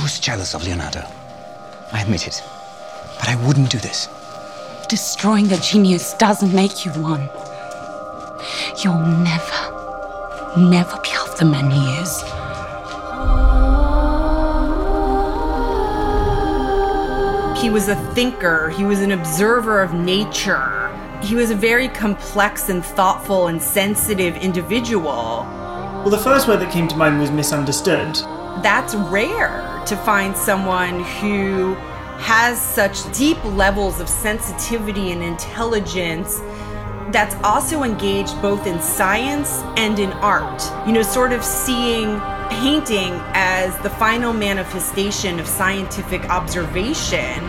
I was jealous of Leonardo. I admit it. But I wouldn't do this. Destroying a genius doesn't make you one. You'll never, never be half the man he is. He was a thinker, he was an observer of nature. He was a very complex and thoughtful and sensitive individual. Well, the first word that came to mind was misunderstood. That's rare to find someone who has such deep levels of sensitivity and intelligence that's also engaged both in science and in art. You know, sort of seeing painting as the final manifestation of scientific observation.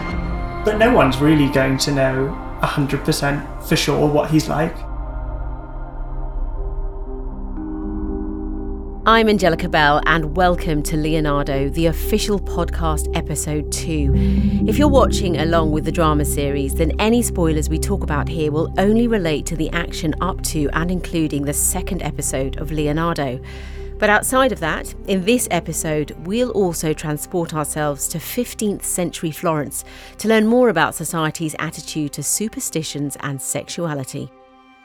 But no one's really going to know 100% for sure what he's like. I'm Angelica Bell, and welcome to Leonardo, the official podcast episode 2. If you're watching along with the drama series, then any spoilers we talk about here will only relate to the action up to and including the second episode of Leonardo. But outside of that, in this episode, we'll also transport ourselves to 15th century Florence to learn more about society's attitude to superstitions and sexuality.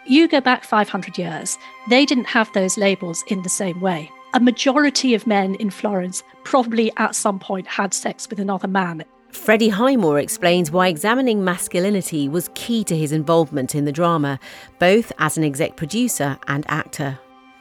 You go back 500 years, they didn't have those labels in the same way. A majority of men in Florence probably at some point had sex with another man. Freddie Highmore explains why examining masculinity was key to his involvement in the drama, both as an exec producer and actor.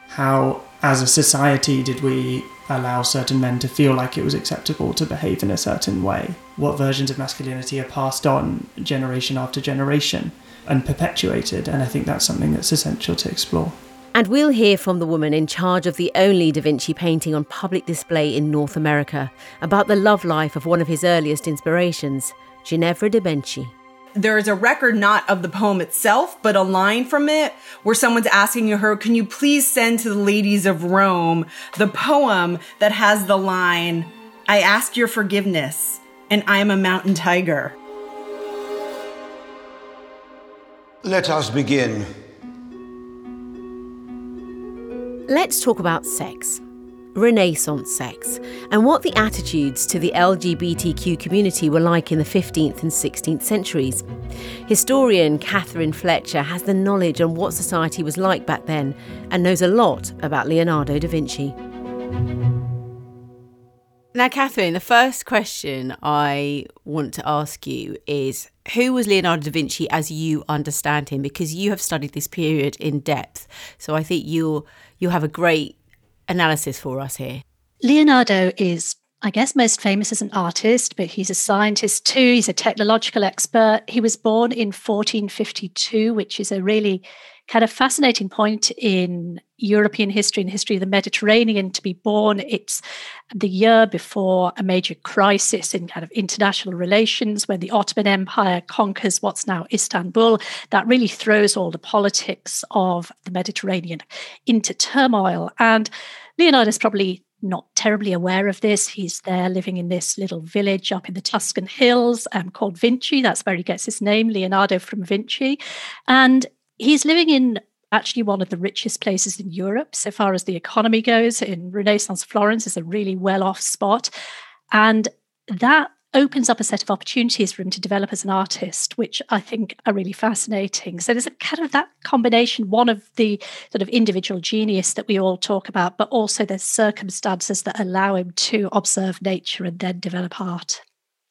How, as a society, did we allow certain men to feel like it was acceptable to behave in a certain way? What versions of masculinity are passed on generation after generation? And perpetuated. And I think that's something that's essential to explore. And we'll hear from the woman in charge of the only Da Vinci painting on public display in North America about the love life of one of his earliest inspirations, Ginevra de Benci. There is a record not of the poem itself, but a line from it where someone's asking her, Can you please send to the ladies of Rome the poem that has the line, I ask your forgiveness, and I am a mountain tiger? Let us begin. Let's talk about sex. Renaissance sex, and what the attitudes to the LGBTQ community were like in the 15th and 16th centuries. Historian Catherine Fletcher has the knowledge on what society was like back then and knows a lot about Leonardo da Vinci. Now, Catherine, the first question I want to ask you is who was Leonardo da Vinci as you understand him? Because you have studied this period in depth. So I think you'll, you'll have a great analysis for us here. Leonardo is, I guess, most famous as an artist, but he's a scientist too. He's a technological expert. He was born in 1452, which is a really kind of fascinating point in European history and history of the Mediterranean to be born. It's the year before a major crisis in kind of international relations when the Ottoman Empire conquers what's now Istanbul. That really throws all the politics of the Mediterranean into turmoil. And Leonardo is probably not terribly aware of this. He's there living in this little village up in the Tuscan hills um, called Vinci. That's where he gets his name, Leonardo from Vinci. And he's living in actually one of the richest places in Europe, so far as the economy goes. In Renaissance Florence is a really well off spot. And that opens up a set of opportunities for him to develop as an artist, which I think are really fascinating. So there's a kind of that combination, one of the sort of individual genius that we all talk about, but also there's circumstances that allow him to observe nature and then develop art.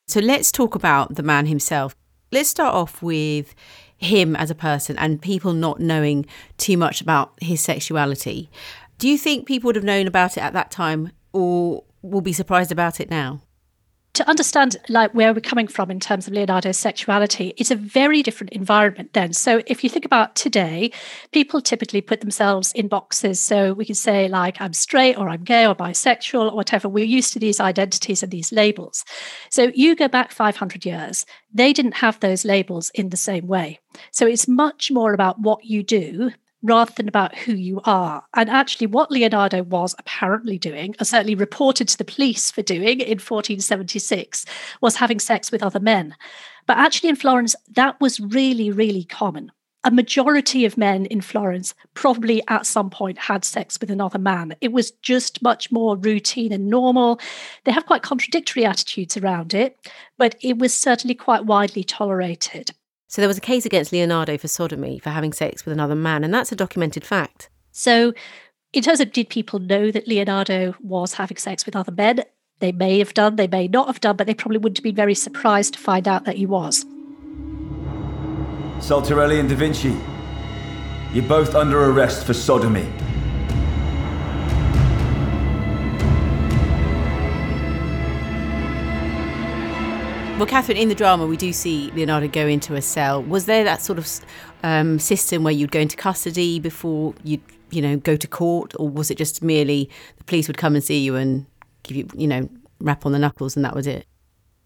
So let's talk about the man himself. Let's start off with him as a person and people not knowing too much about his sexuality. Do you think people would have known about it at that time or will be surprised about it now? To understand like where we're coming from in terms of Leonardo's sexuality, it's a very different environment then. So if you think about today, people typically put themselves in boxes. So we can say like I'm straight or I'm gay or bisexual or whatever. We're used to these identities and these labels. So you go back 500 years, they didn't have those labels in the same way. So it's much more about what you do rather than about who you are. And actually, what Leonardo was apparently doing, or certainly reported to the police for doing in 1476, was having sex with other men. But actually, in Florence, that was really, really common. a majority of men in Florence probably at some point had sex with another man. It was just much more routine and normal. They have quite contradictory attitudes around it, but it was certainly quite widely tolerated. So there was a case against Leonardo for sodomy, for having sex with another man, and that's a documented fact. So, in terms of did people know that Leonardo was having sex with other men? They may have done, they may not have done, but they probably wouldn't have been very surprised to find out that he was. Saltarelli and Da Vinci, you're both under arrest for sodomy. Well, Catherine, in the drama, we do see Leonardo go into a cell. Was there that sort of um, system where you'd go into custody before you'd, you know, go to court, or was it just merely the police would come and see you and give you, you know, rap on the knuckles and that was it?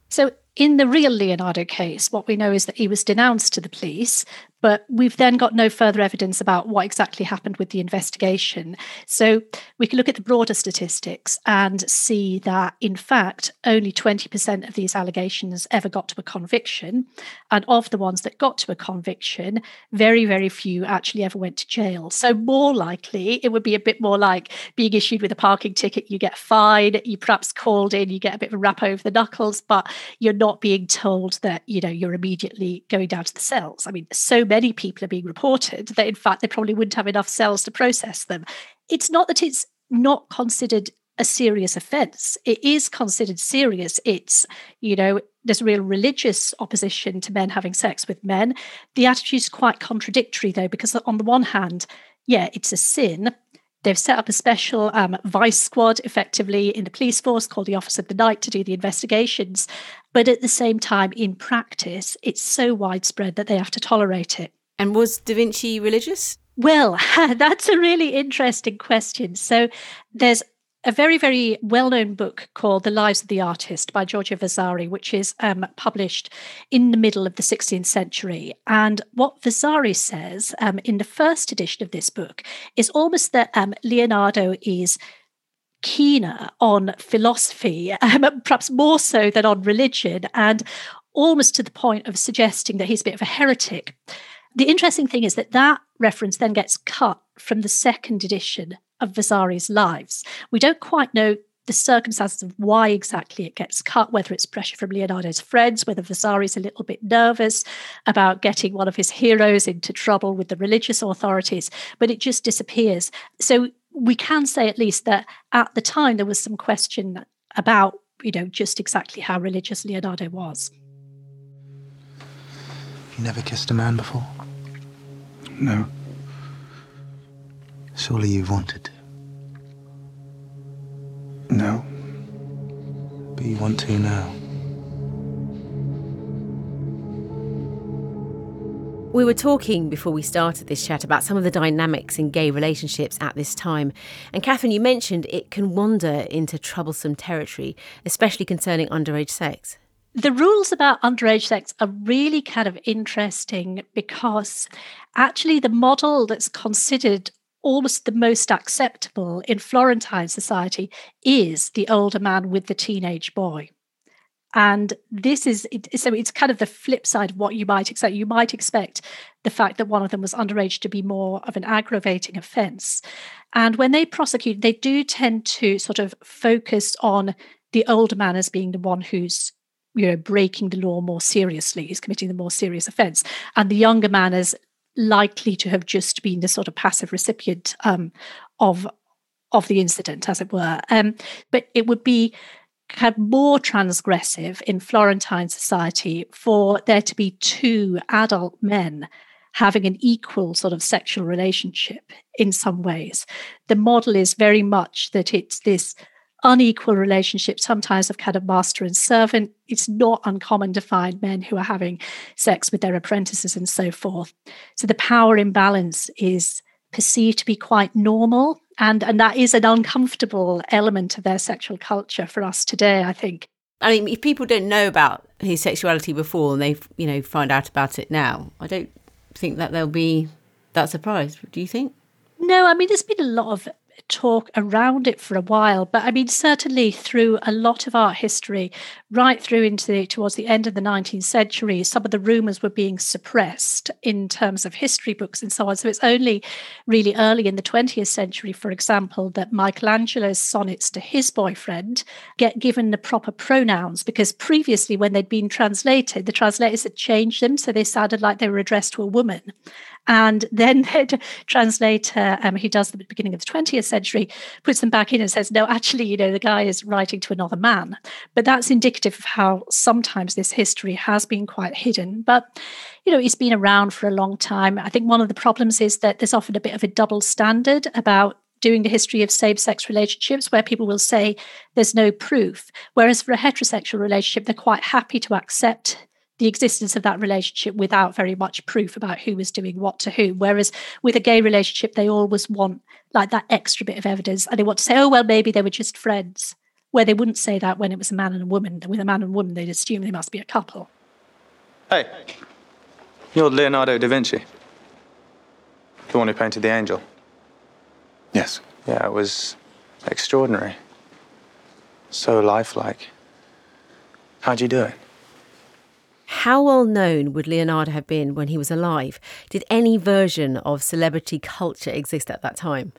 So, in the real Leonardo case, what we know is that he was denounced to the police, but we've then got no further evidence about what exactly happened with the investigation. So we can look at the broader statistics and see that, in fact, only 20% of these allegations ever got to a conviction. And of the ones that got to a conviction, very, very few actually ever went to jail. So, more likely, it would be a bit more like being issued with a parking ticket, you get fined, you perhaps called in, you get a bit of a rap over the knuckles, but you're not being told that, you know, you're immediately going down to the cells. I mean, so many people are being reported that in fact they probably wouldn't have enough cells to process them. It's not that it's not considered a serious offense. It is considered serious. It's, you know, there's real religious opposition to men having sex with men. The attitude is quite contradictory, though, because on the one hand, yeah, it's a sin. They've set up a special um, vice squad effectively in the police force called the Office of the Night to do the investigations. But at the same time, in practice, it's so widespread that they have to tolerate it. And was Da Vinci religious? Well, that's a really interesting question. So there's a very, very well known book called The Lives of the Artist by Giorgio Vasari, which is um, published in the middle of the 16th century. And what Vasari says um, in the first edition of this book is almost that um, Leonardo is keener on philosophy, um, perhaps more so than on religion, and almost to the point of suggesting that he's a bit of a heretic. The interesting thing is that that reference then gets cut from the second edition of Vasari's lives. We don't quite know the circumstances of why exactly it gets cut, whether it's pressure from Leonardo's friends, whether Vasari's a little bit nervous about getting one of his heroes into trouble with the religious authorities, but it just disappears. So we can say at least that at the time there was some question about, you know, just exactly how religious Leonardo was. You never kissed a man before? No. Surely you've wanted to. No. But you want to now. We were talking before we started this chat about some of the dynamics in gay relationships at this time. And Catherine, you mentioned it can wander into troublesome territory, especially concerning underage sex. The rules about underage sex are really kind of interesting because actually the model that's considered almost the most acceptable in Florentine society is the older man with the teenage boy. And this is so it's kind of the flip side of what you might expect. You might expect the fact that one of them was underage to be more of an aggravating offense. And when they prosecute, they do tend to sort of focus on the older man as being the one who's you know breaking the law more seriously, is committing the more serious offense, and the younger man as likely to have just been the sort of passive recipient um, of of the incident, as it were. Um, but it would be of more transgressive in Florentine society for there to be two adult men having an equal sort of sexual relationship in some ways. The model is very much that it's this unequal relationship, sometimes of kind of master and servant. It's not uncommon to find men who are having sex with their apprentices and so forth. So the power imbalance is perceived to be quite normal and and that is an uncomfortable element of their sexual culture for us today i think I mean, if people don't know about his sexuality before and they, you know, find out about it now, I don't think that they'll be that surprised. Do you think? no i mean there's been a lot of talk around it for a while. But I mean, certainly through a lot of art history, right through into the, towards the end of the 19th century, some of the rumors were being suppressed in terms of history books and so on. So it's only really early in the 20th century, for example, that Michelangelo's sonnets to his boyfriend get given the proper pronouns because previously, when they'd been translated, the translators had changed them so they sounded like they were addressed to a woman. And then the translator, um, who does the beginning of the 20th century, puts them back in and says, no, actually, you know, the guy is writing to another man. But that's indicative of how sometimes this history has been quite hidden. But, you know, it's been around for a long time. I think one of the problems is that there's often a bit of a double standard about doing the history of same sex relationships where people will say there's no proof. Whereas for a heterosexual relationship, they're quite happy to accept the existence of that relationship without very much proof about who was doing what to whom. Whereas with a gay relationship, they always want like that extra bit of evidence and they want to say, oh, well, maybe they were just friends, where they wouldn't say that when it was a man and a woman. With a man and a woman, they'd assume they must be a couple. Hey, you're Leonardo da Vinci, the one who painted the angel. Yes. Yeah, it was extraordinary. So lifelike. How'd you do it? How well known would Leonardo have been when he was alive? Did any version of celebrity culture exist at that time?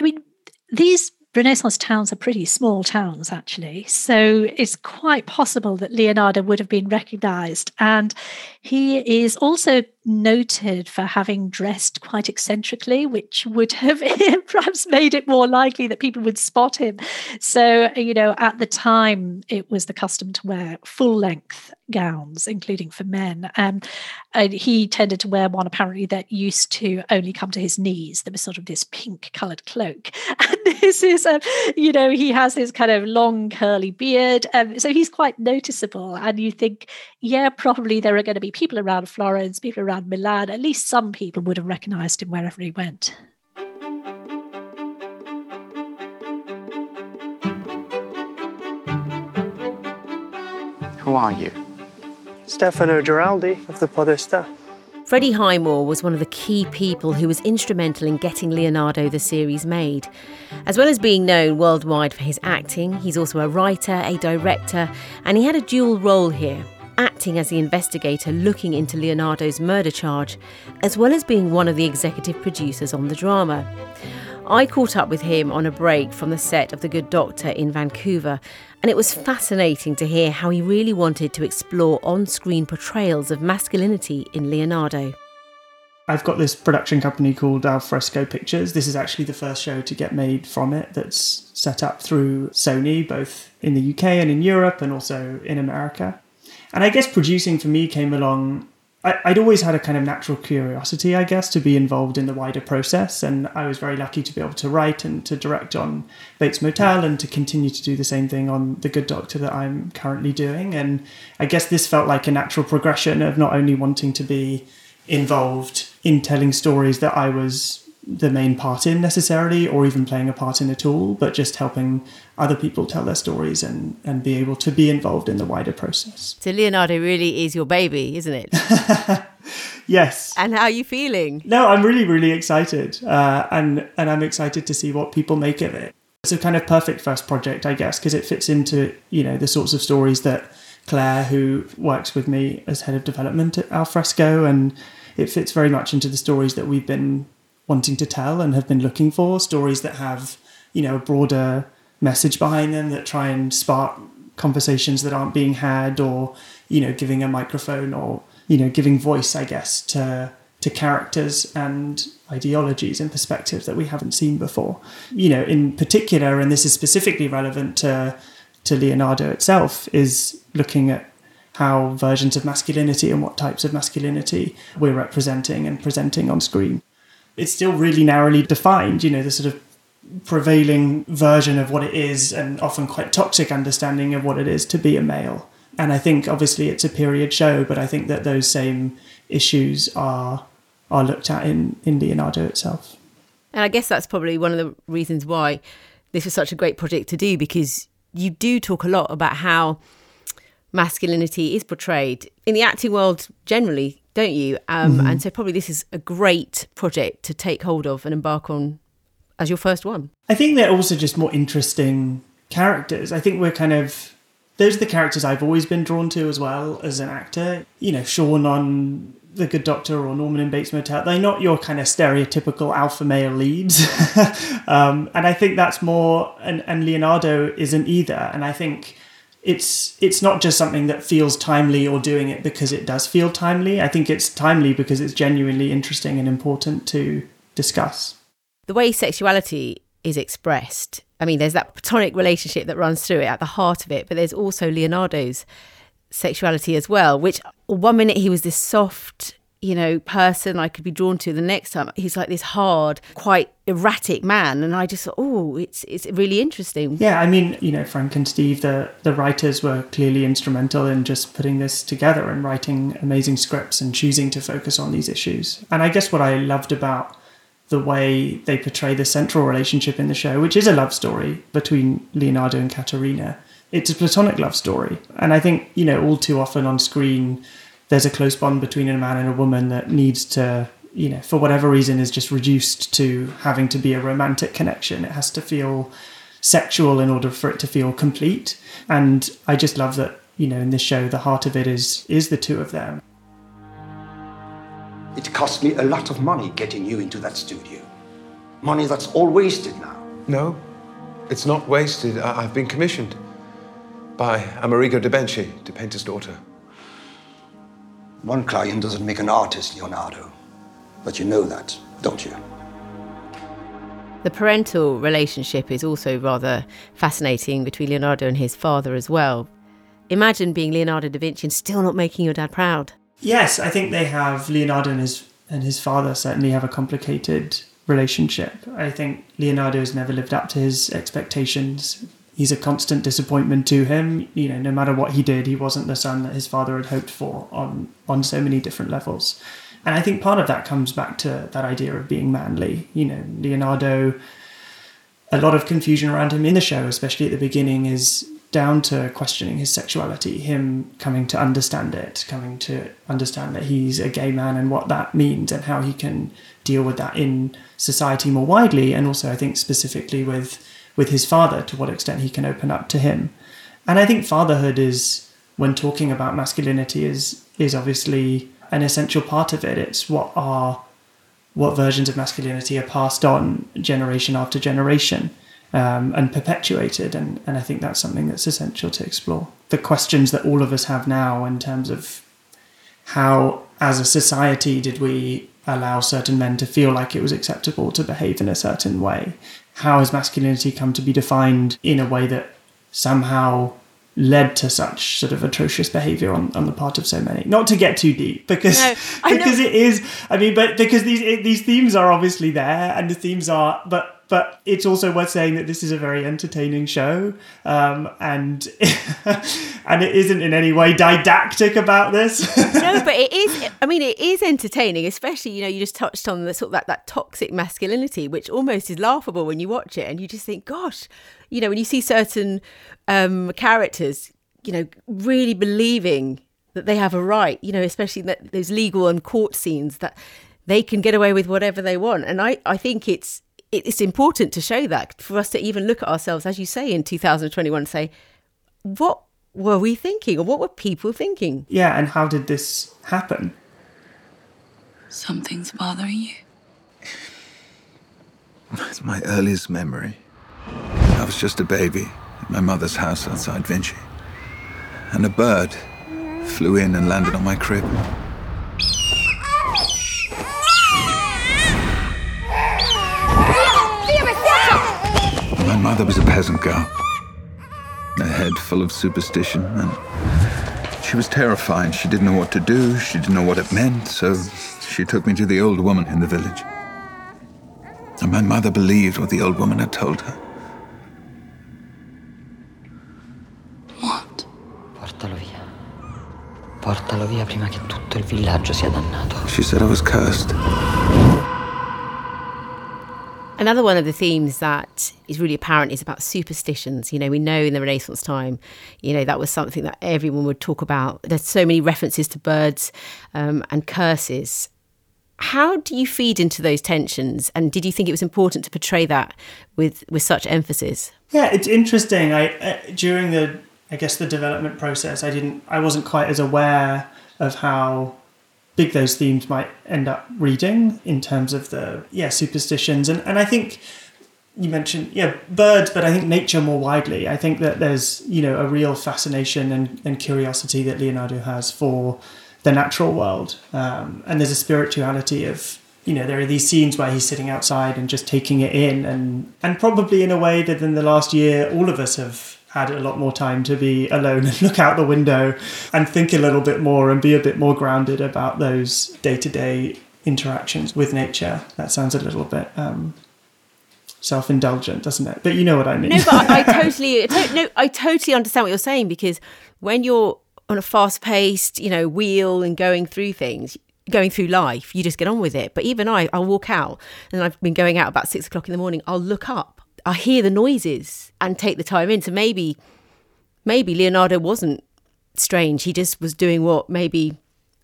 I mean, these Renaissance towns are pretty small towns, actually. So it's quite possible that Leonardo would have been recognized. And he is also noted for having dressed quite eccentrically, which would have perhaps made it more likely that people would spot him. So, you know, at the time, it was the custom to wear full length gowns, including for men. Um, and he tended to wear one apparently that used to only come to his knees. There was sort of this pink coloured cloak. And this is, um, you know, he has this kind of long curly beard. Um, so he's quite noticeable. And you think, yeah, probably there are going to be people around Florence, people around Milan, at least some people would have recognized him wherever he went. Who are you? Stefano Giraldi of the Podesta. Freddie Highmore was one of the key people who was instrumental in getting Leonardo the series made. As well as being known worldwide for his acting, he's also a writer, a director, and he had a dual role here acting as the investigator looking into Leonardo's murder charge, as well as being one of the executive producers on the drama. I caught up with him on a break from the set of The Good Doctor in Vancouver, and it was fascinating to hear how he really wanted to explore on screen portrayals of masculinity in Leonardo. I've got this production company called Alfresco Pictures. This is actually the first show to get made from it that's set up through Sony, both in the UK and in Europe, and also in America. And I guess producing for me came along. I, I'd always had a kind of natural curiosity, I guess, to be involved in the wider process. And I was very lucky to be able to write and to direct on Bates Motel and to continue to do the same thing on The Good Doctor that I'm currently doing. And I guess this felt like a natural progression of not only wanting to be involved in telling stories that I was the main part in necessarily or even playing a part in at all but just helping other people tell their stories and and be able to be involved in the wider process. So leonardo really is your baby isn't it? Yes. And how are you feeling? No i'm really really excited uh, and and i'm excited to see what people make of it. It's a kind of perfect first project i guess because it fits into you know the sorts of stories that claire who works with me as head of development at alfresco and it fits very much into the stories that we've been wanting to tell and have been looking for stories that have you know a broader message behind them that try and spark conversations that aren't being had or you know giving a microphone or you know giving voice i guess to to characters and ideologies and perspectives that we haven't seen before. You know in particular and this is specifically relevant to to leonardo itself is looking at how versions of masculinity and what types of masculinity we're representing and presenting on screen it's still really narrowly defined, you know, the sort of prevailing version of what it is and often quite toxic understanding of what it is to be a male. And I think obviously it's a period show, but I think that those same issues are are looked at in, in Leonardo itself. And I guess that's probably one of the reasons why this was such a great project to do because you do talk a lot about how masculinity is portrayed in the acting world generally don't you? Um, mm-hmm. And so probably this is a great project to take hold of and embark on as your first one. I think they're also just more interesting characters. I think we're kind of those are the characters I've always been drawn to as well as an actor. You know, Sean on The Good Doctor or Norman in Bates Motel. They're not your kind of stereotypical alpha male leads. um, and I think that's more, and, and Leonardo isn't either. And I think it's it's not just something that feels timely or doing it because it does feel timely. I think it's timely because it's genuinely interesting and important to discuss. The way sexuality is expressed I mean, there's that platonic relationship that runs through it at the heart of it, but there's also Leonardo's sexuality as well, which one minute he was this soft, you know, person I could be drawn to. The next time he's like this hard, quite erratic man, and I just thought, oh, it's it's really interesting. Yeah, I mean, you know, Frank and Steve, the the writers were clearly instrumental in just putting this together and writing amazing scripts and choosing to focus on these issues. And I guess what I loved about the way they portray the central relationship in the show, which is a love story between Leonardo and Caterina. It's a platonic love story. And I think, you know, all too often on screen, there's a close bond between a man and a woman that needs to, you know, for whatever reason, is just reduced to having to be a romantic connection. It has to feel sexual in order for it to feel complete. And I just love that, you know, in this show, the heart of it is is the two of them. It cost me a lot of money getting you into that studio. Money that's all wasted now. No, it's not wasted. I- have been commissioned by Amerigo de Benci to paint his daughter. One client doesn't make an artist, Leonardo. But you know that, don't you? The parental relationship is also rather fascinating between Leonardo and his father as well. Imagine being Leonardo da Vinci and still not making your dad proud. Yes, I think they have Leonardo and his and his father certainly have a complicated relationship. I think Leonardo has never lived up to his expectations. He's a constant disappointment to him. You know, no matter what he did, he wasn't the son that his father had hoped for on on so many different levels. And I think part of that comes back to that idea of being manly. You know, Leonardo a lot of confusion around him in the show, especially at the beginning, is down to questioning his sexuality, him coming to understand it, coming to understand that he's a gay man and what that means and how he can deal with that in society more widely, and also I think specifically with with his father, to what extent he can open up to him. And I think fatherhood is when talking about masculinity is is obviously an essential part of it. It's what are what versions of masculinity are passed on generation after generation um, and perpetuated. And, and I think that's something that's essential to explore. The questions that all of us have now in terms of how, as a society, did we allow certain men to feel like it was acceptable to behave in a certain way? How has masculinity come to be defined in a way that somehow led to such sort of atrocious behavior on, on the part of so many not to get too deep because no, because it is i mean but because these it, these themes are obviously there and the themes are but but it's also worth saying that this is a very entertaining show, um, and and it isn't in any way didactic about this. no, but it is. I mean, it is entertaining, especially you know you just touched on the sort of that that toxic masculinity, which almost is laughable when you watch it, and you just think, gosh, you know, when you see certain um, characters, you know, really believing that they have a right, you know, especially that those legal and court scenes that they can get away with whatever they want, and I I think it's it's important to show that for us to even look at ourselves, as you say, in 2021 and say, what were we thinking or what were people thinking? Yeah, and how did this happen? Something's bothering you. It's my earliest memory. I was just a baby at my mother's house outside Vinci. And a bird flew in and landed on my crib. My mother was a peasant girl, a head full of superstition, and she was terrified. She didn't know what to do, she didn't know what it meant, so she took me to the old woman in the village. And my mother believed what the old woman had told her. What? Portalo via. Portalo via prima che tutto il villaggio sia dannato. She said I was cursed. Another one of the themes that is really apparent is about superstitions. You know, we know in the Renaissance time, you know, that was something that everyone would talk about. There's so many references to birds um, and curses. How do you feed into those tensions? And did you think it was important to portray that with, with such emphasis? Yeah, it's interesting. I during the I guess the development process, I didn't I wasn't quite as aware of how big those themes might end up reading in terms of the yeah superstitions. And and I think you mentioned yeah birds but i think nature more widely. I think that there's you know a real fascination and, and curiosity that leonardo has for the natural world. Um, and there's a spirituality of you know there are these scenes where he's sitting outside and just taking it in. And and probably in a way that in the last year all of us have had a lot more time to be alone and look out the window and think a little bit more and be a bit more grounded about those day-to-day interactions with nature that sounds a little bit um, self-indulgent, doesn't it? But you know what I mean. No, but I, I totally, to, no, I totally understand what you're saying because when you're on a fast-paced, you know, wheel and going through things, going through life, you just get on with it. But even I, I'll walk out, and I've been going out about six o'clock in the morning. I'll look up, I hear the noises, and take the time in. So maybe, maybe Leonardo wasn't strange. He just was doing what maybe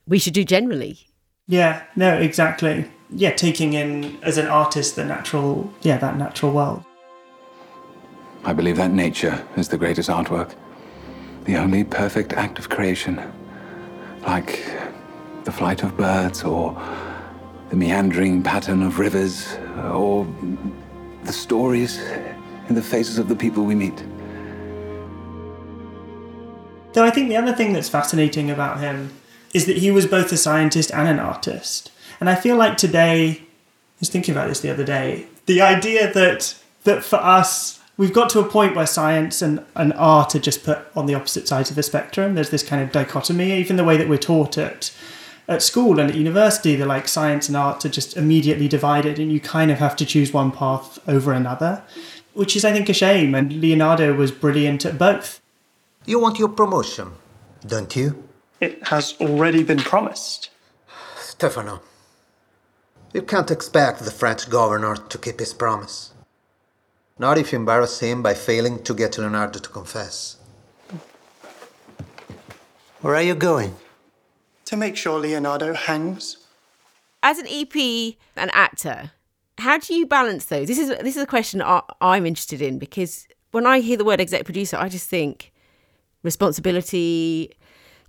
we should do generally. Yeah. No. Exactly yeah, taking in as an artist the natural, yeah, that natural world. I believe that nature is the greatest artwork, the only perfect act of creation, like the flight of birds or the meandering pattern of rivers or the stories in the faces of the people we meet. Though I think the other thing that's fascinating about him is that he was both a scientist and an artist. And I feel like today, I was thinking about this the other day, the idea that that for us, we've got to a point where science and, and art are just put on the opposite sides of the spectrum. There's this kind of dichotomy, even the way that we're taught at at school and at university, the like science and art are just immediately divided and you kind of have to choose one path over another. Which is I think a shame, and Leonardo was brilliant at both. You want your promotion, don't you? It has already been promised. Stefano, you can't expect the French governor to keep his promise. Not if you embarrass him by failing to get Leonardo to confess. Where are you going? To make sure Leonardo hangs. As an EP and actor, how do you balance those? This is this is a question I, I'm interested in because when I hear the word exec producer, I just think responsibility,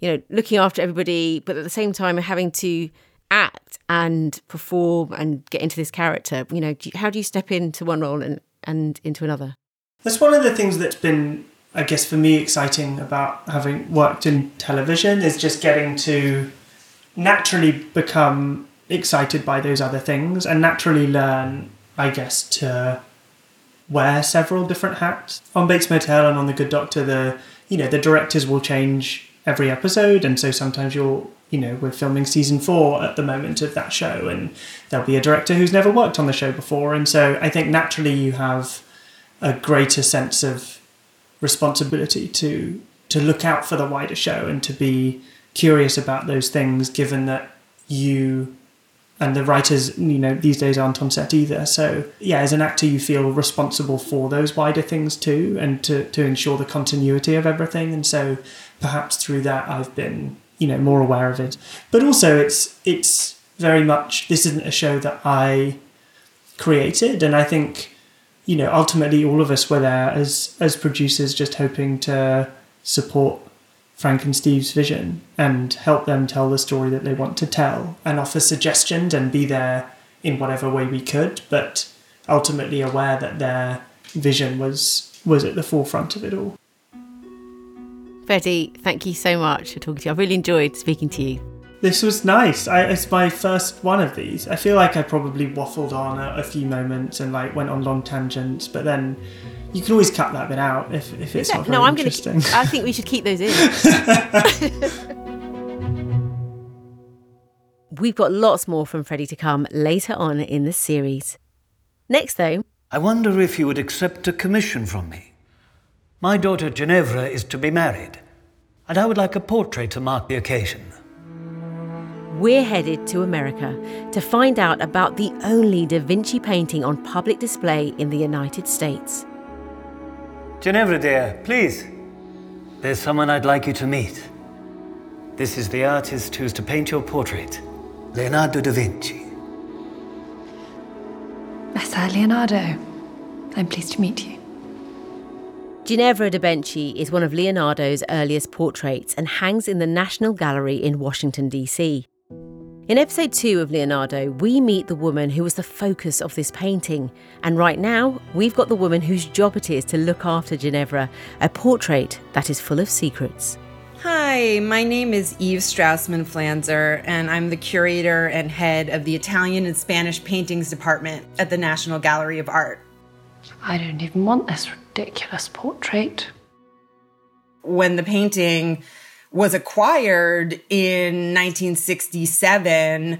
you know, looking after everybody, but at the same time having to act and perform and get into this character? You know, do you, how do you step into one role and, and into another? That's one of the things that's been, I guess, for me exciting about having worked in television is just getting to naturally become excited by those other things and naturally learn, I guess, to wear several different hats. On Bates Motel and on The Good Doctor, the you know the directors will change every episode, and so sometimes you'll you know, we're filming season four at the moment of that show, and there'll be a director who's never worked on the show before. And so I think naturally you have a greater sense of responsibility to to look out for the wider show and to be curious about those things given that you and the writers you know these days aren't on set either. So yeah as an actor you feel responsible for those wider things too and to, to ensure the continuity of everything. And so perhaps through that i've been you know more aware of it. But also, it's it's very much this isn't a show that I created, and I think you know ultimately all of us were there as as producers, just hoping to support Frank and Steve's vision and help them tell the story that they want to tell, and offer suggestions and be there in whatever way we could, but ultimately aware that their vision was was at the forefront of it all. Freddie, thank you so much for talking to you. I really enjoyed speaking to you. This was nice. I, it's my first one of these. I feel like I probably waffled on a, a, few moments and like went on long tangents, but then you can always cut that bit out if, if it's not very no, I'm interesting. Gonna, I think we should keep those in. We've got lots more from Freddie to come later on in the series. Next, though, I wonder if you would accept a commission from me. My daughter Ginevra is to be married, and I would like a portrait to mark the occasion. We're headed to America to find out about the only Da Vinci painting on public display in the United States. Ginevra, dear, please. There's someone I'd like you to meet. This is the artist who's to paint your portrait, Leonardo da Vinci. Messer Leonardo, I'm pleased to meet you. Ginevra da Benci is one of Leonardo's earliest portraits and hangs in the National Gallery in Washington, D.C. In episode two of Leonardo, we meet the woman who was the focus of this painting. And right now, we've got the woman whose job it is to look after Ginevra, a portrait that is full of secrets. Hi, my name is Eve Straussman-Pflanzer, and I'm the curator and head of the Italian and Spanish paintings department at the National Gallery of Art. I don't even want this ridiculous portrait. When the painting was acquired in 1967,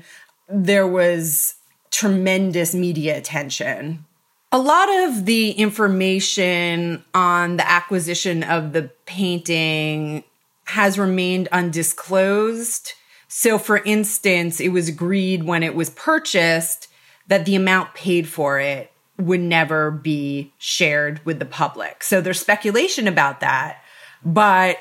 there was tremendous media attention. A lot of the information on the acquisition of the painting has remained undisclosed. So, for instance, it was agreed when it was purchased that the amount paid for it would never be shared with the public. So, there's speculation about that, but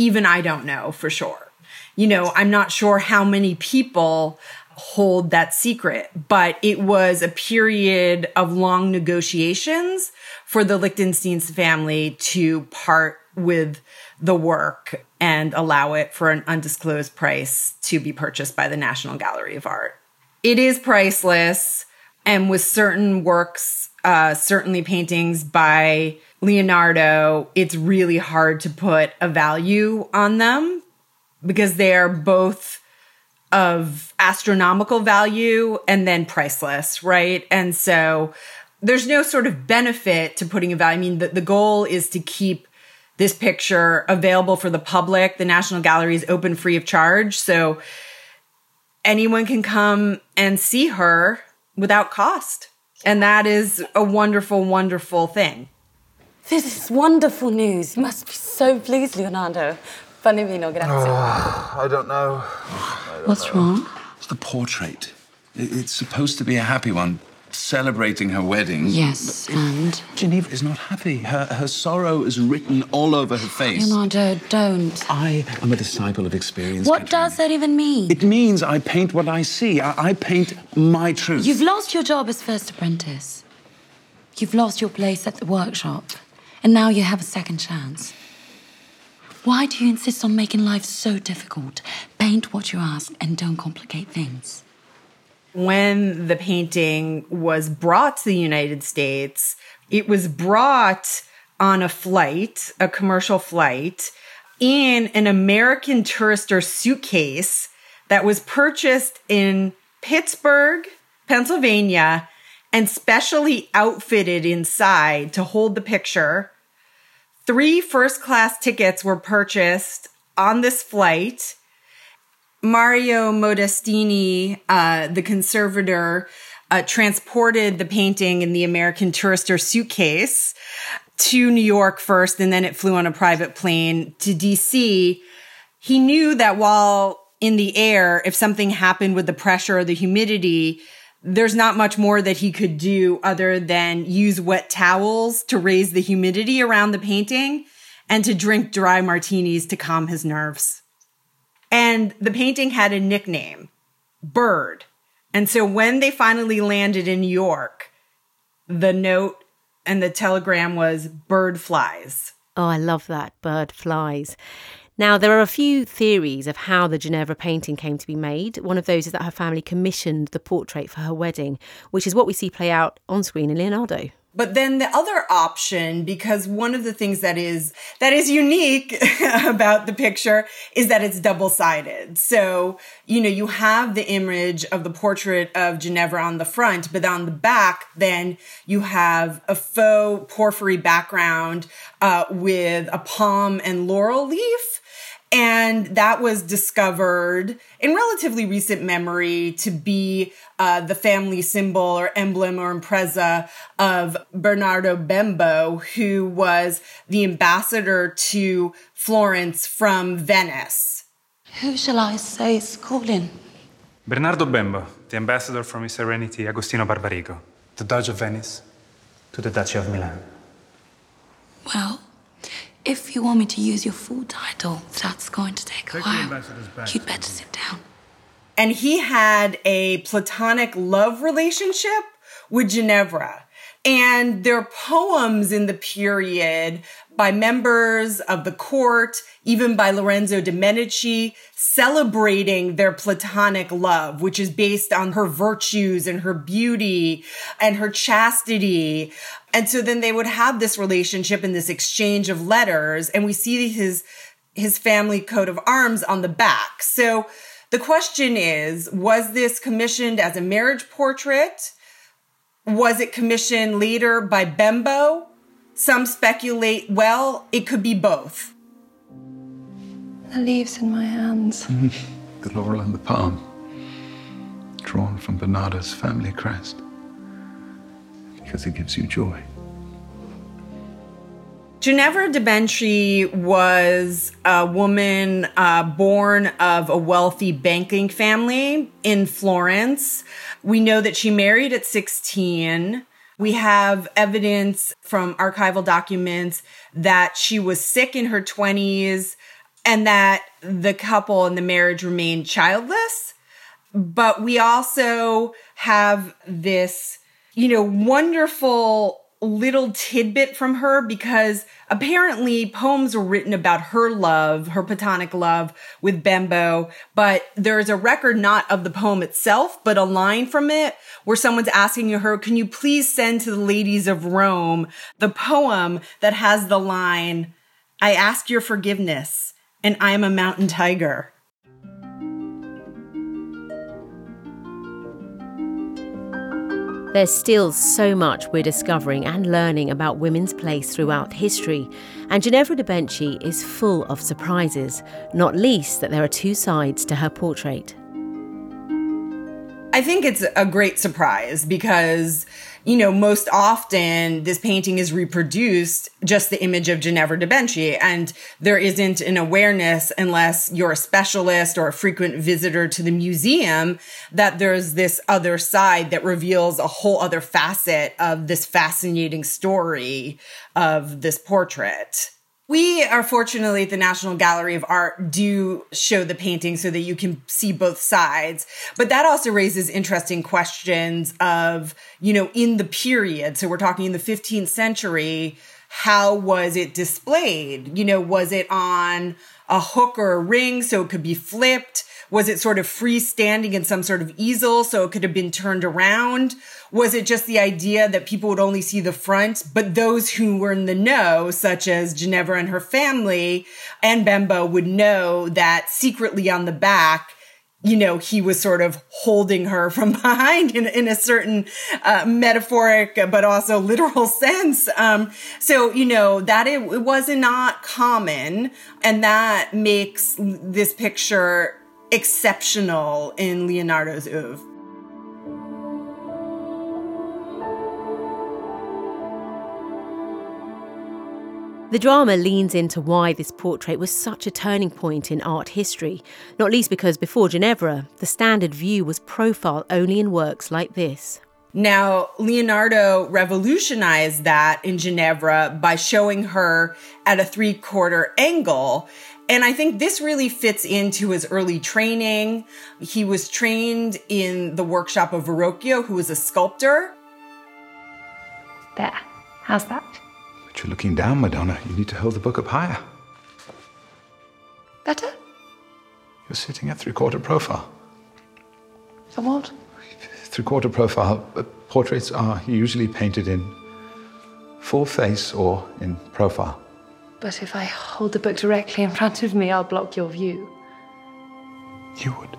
even I don't know for sure. You know, I'm not sure how many people hold that secret, but it was a period of long negotiations for the Liechtenstein's family to part with the work and allow it for an undisclosed price to be purchased by the National Gallery of Art. It is priceless, and with certain works, uh, certainly paintings by Leonardo, it's really hard to put a value on them because they are both of astronomical value and then priceless, right? And so there's no sort of benefit to putting a value. I mean, the, the goal is to keep this picture available for the public. The National Gallery is open free of charge. So anyone can come and see her without cost. And that is a wonderful, wonderful thing. This is wonderful news. You must be so pleased, Leonardo. Fanny vino, grazie. Oh, I don't know. What's wrong? It's the portrait. It's supposed to be a happy one, celebrating her wedding. Yes, and? Ginevra is not happy. Her, her sorrow is written all over her face. Leonardo, don't. I am a disciple of experience. What does that even mean? It means I paint what I see. I, I paint my truth. You've lost your job as first apprentice. You've lost your place at the workshop. And now you have a second chance. Why do you insist on making life so difficult? Paint what you ask and don't complicate things. When the painting was brought to the United States, it was brought on a flight, a commercial flight, in an American tourister suitcase that was purchased in Pittsburgh, Pennsylvania, and specially outfitted inside to hold the picture. Three first class tickets were purchased on this flight. Mario Modestini, uh, the conservator, uh, transported the painting in the American Tourister suitcase to New York first, and then it flew on a private plane to DC. He knew that while in the air, if something happened with the pressure or the humidity, there's not much more that he could do other than use wet towels to raise the humidity around the painting and to drink dry martinis to calm his nerves. And the painting had a nickname, Bird. And so when they finally landed in New York, the note and the telegram was Bird flies. Oh, I love that. Bird flies. Now, there are a few theories of how the Ginevra painting came to be made. One of those is that her family commissioned the portrait for her wedding, which is what we see play out on screen in Leonardo. But then the other option, because one of the things that is that is unique about the picture is that it's double-sided. So, you know, you have the image of the portrait of Ginevra on the front, but on the back, then you have a faux porphyry background uh, with a palm and laurel leaf. And that was discovered in relatively recent memory to be uh, the family symbol or emblem or impresa of Bernardo Bembo, who was the ambassador to Florence from Venice. Who shall I say is calling? Bernardo Bembo, the ambassador from His Serenity Agostino Barbarigo, the Doge of Venice, to the Duchy of Milan. Well, if you want me to use your full title, that's going to take a while. You'd better sit down. And he had a platonic love relationship with Ginevra. And there are poems in the period by members of the court, even by Lorenzo de Medici, celebrating their platonic love, which is based on her virtues and her beauty and her chastity. And so then they would have this relationship and this exchange of letters. And we see his, his family coat of arms on the back. So the question is, was this commissioned as a marriage portrait? Was it commissioned later by Bembo? Some speculate, well, it could be both. The leaves in my hands. the laurel and the palm, drawn from Bernardo's family crest, because it gives you joy. Ginevra de Benci was a woman uh, born of a wealthy banking family in Florence. We know that she married at 16. We have evidence from archival documents that she was sick in her 20s and that the couple and the marriage remained childless. But we also have this, you know, wonderful little tidbit from her because apparently poems were written about her love, her platonic love with Bembo, but there's a record not of the poem itself, but a line from it where someone's asking her, can you please send to the ladies of Rome the poem that has the line, I ask your forgiveness and I am a mountain tiger. There's still so much we're discovering and learning about women's place throughout history, and Ginevra de Benci is full of surprises, not least that there are two sides to her portrait. I think it's a great surprise because you know, most often this painting is reproduced just the image of Ginevra de Benci, and there isn't an awareness unless you're a specialist or a frequent visitor to the museum that there's this other side that reveals a whole other facet of this fascinating story of this portrait. We are fortunately at the National Gallery of Art do show the painting so that you can see both sides. But that also raises interesting questions of, you know, in the period. So we're talking in the 15th century, how was it displayed? You know, was it on a hook or a ring so it could be flipped? Was it sort of freestanding in some sort of easel so it could have been turned around? Was it just the idea that people would only see the front, but those who were in the know, such as Ginevra and her family and Bembo, would know that secretly on the back, you know, he was sort of holding her from behind in, in a certain uh, metaphoric but also literal sense. Um, so, you know, that it, it was not common. And that makes this picture exceptional in Leonardo's oeuvre. The drama leans into why this portrait was such a turning point in art history, not least because before Ginevra, the standard view was profile only in works like this. Now, Leonardo revolutionized that in Ginevra by showing her at a three quarter angle. And I think this really fits into his early training. He was trained in the workshop of Verrocchio, who was a sculptor. There. How's that? But you're looking down, Madonna. You need to hold the book up higher. Better? You're sitting at three quarter profile. For what? Three quarter profile uh, portraits are usually painted in full face or in profile. But if I hold the book directly in front of me, I'll block your view. You would.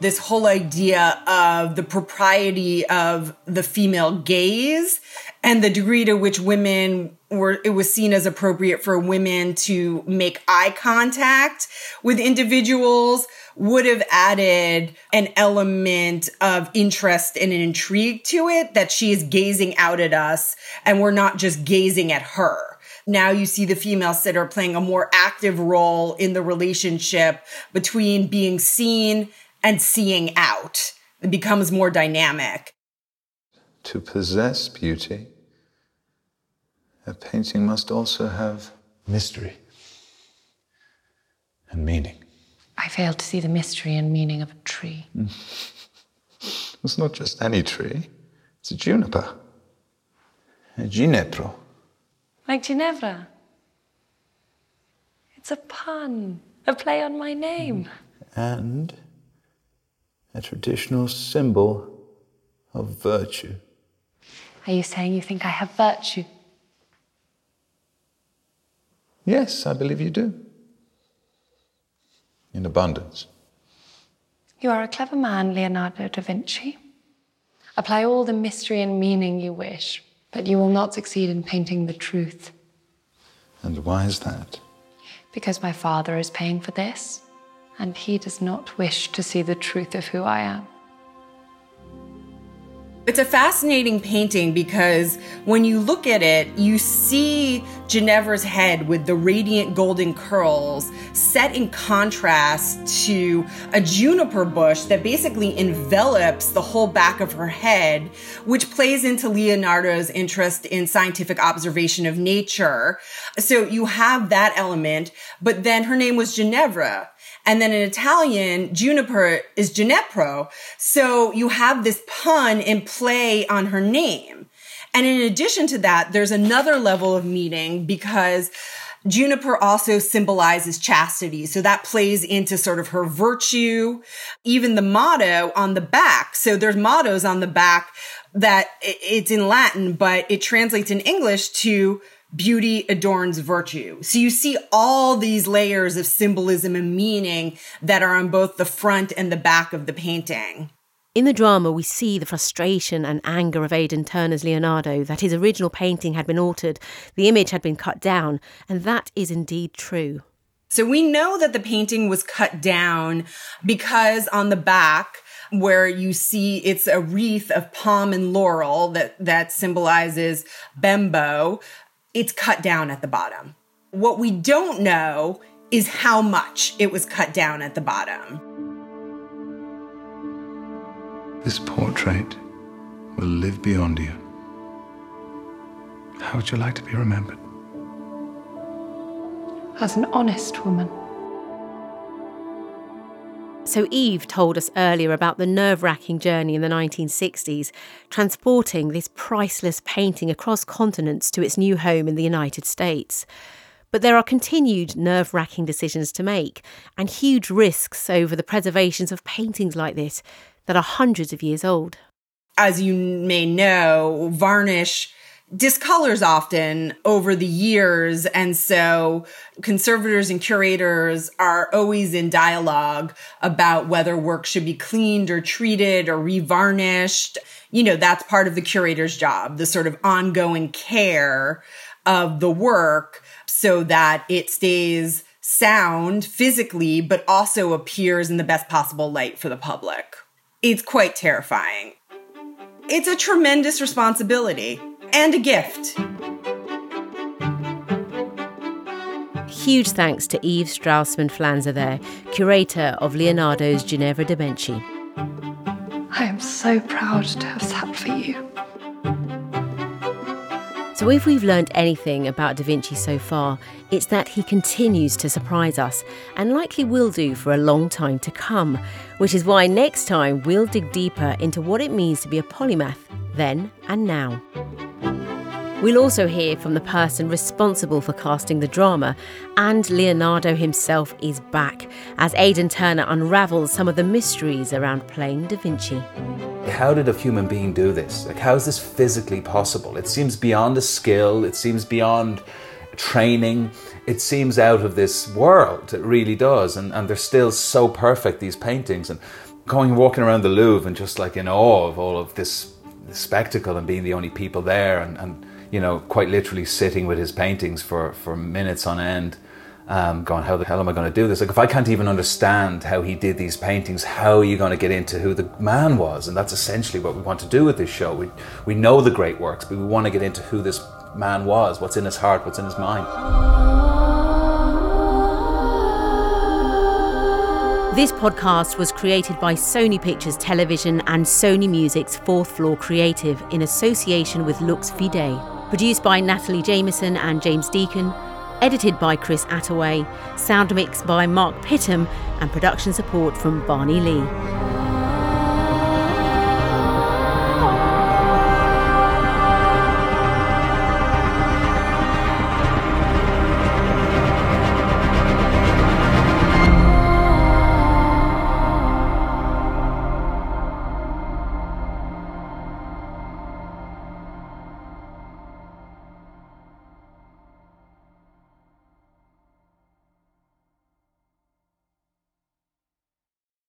This whole idea of the propriety of the female gaze and the degree to which women were, it was seen as appropriate for women to make eye contact with individuals would have added an element of interest and an intrigue to it that she is gazing out at us and we're not just gazing at her. Now you see the female sitter playing a more active role in the relationship between being seen and seeing out. It becomes more dynamic. To possess beauty, a painting must also have mystery and meaning. I fail to see the mystery and meaning of a tree. It's not just any tree. It's a juniper. A ginepro. Like Ginevra. It's a pun, a play on my name. And a traditional symbol of virtue. Are you saying you think I have virtue? Yes, I believe you do. In abundance. You are a clever man, Leonardo da Vinci. Apply all the mystery and meaning you wish, but you will not succeed in painting the truth. And why is that? Because my father is paying for this, and he does not wish to see the truth of who I am. It's a fascinating painting because when you look at it, you see Ginevra's head with the radiant golden curls set in contrast to a juniper bush that basically envelops the whole back of her head, which plays into Leonardo's interest in scientific observation of nature. So you have that element, but then her name was Ginevra. And then in Italian, juniper is Ginepro. So you have this pun in play on her name. And in addition to that, there's another level of meaning because Juniper also symbolizes chastity. So that plays into sort of her virtue, even the motto on the back. So there's mottos on the back that it's in Latin, but it translates in English to beauty adorns virtue. So you see all these layers of symbolism and meaning that are on both the front and the back of the painting. In the drama, we see the frustration and anger of Aidan Turner's Leonardo that his original painting had been altered, the image had been cut down, and that is indeed true. So we know that the painting was cut down because on the back, where you see it's a wreath of palm and laurel that, that symbolizes Bembo it's cut down at the bottom. What we don't know is how much it was cut down at the bottom. This portrait will live beyond you. How would you like to be remembered? As an honest woman. So, Eve told us earlier about the nerve wracking journey in the 1960s, transporting this priceless painting across continents to its new home in the United States. But there are continued nerve wracking decisions to make and huge risks over the preservations of paintings like this that are hundreds of years old. As you may know, varnish discolors often over the years. And so conservators and curators are always in dialogue about whether work should be cleaned or treated or revarnished. You know, that's part of the curator's job, the sort of ongoing care of the work so that it stays sound physically, but also appears in the best possible light for the public. It's quite terrifying. It's a tremendous responsibility and a gift. Huge thanks to Eve Straussman-Pflanzer there, curator of Leonardo's Ginevra da Benci. I am so proud to have sat for you. So, if we've learned anything about Da Vinci so far, it's that he continues to surprise us, and likely will do for a long time to come, which is why next time we'll dig deeper into what it means to be a polymath then and now. We'll also hear from the person responsible for casting the drama, and Leonardo himself is back as Aidan Turner unravels some of the mysteries around playing Da Vinci. How did a human being do this? Like, how is this physically possible? It seems beyond a skill, it seems beyond training, it seems out of this world. It really does. And, and they're still so perfect, these paintings. And going walking around the Louvre and just like in awe of all of this spectacle and being the only people there and, and you know, quite literally sitting with his paintings for, for minutes on end, um, going, how the hell am I going to do this? Like, if I can't even understand how he did these paintings, how are you going to get into who the man was? And that's essentially what we want to do with this show. We, we know the great works, but we want to get into who this man was, what's in his heart, what's in his mind. This podcast was created by Sony Pictures Television and Sony Music's Fourth Floor Creative in association with Lux Vide. Produced by Natalie Jameson and James Deacon. Edited by Chris Attaway. Sound mixed by Mark Pittham. And production support from Barney Lee.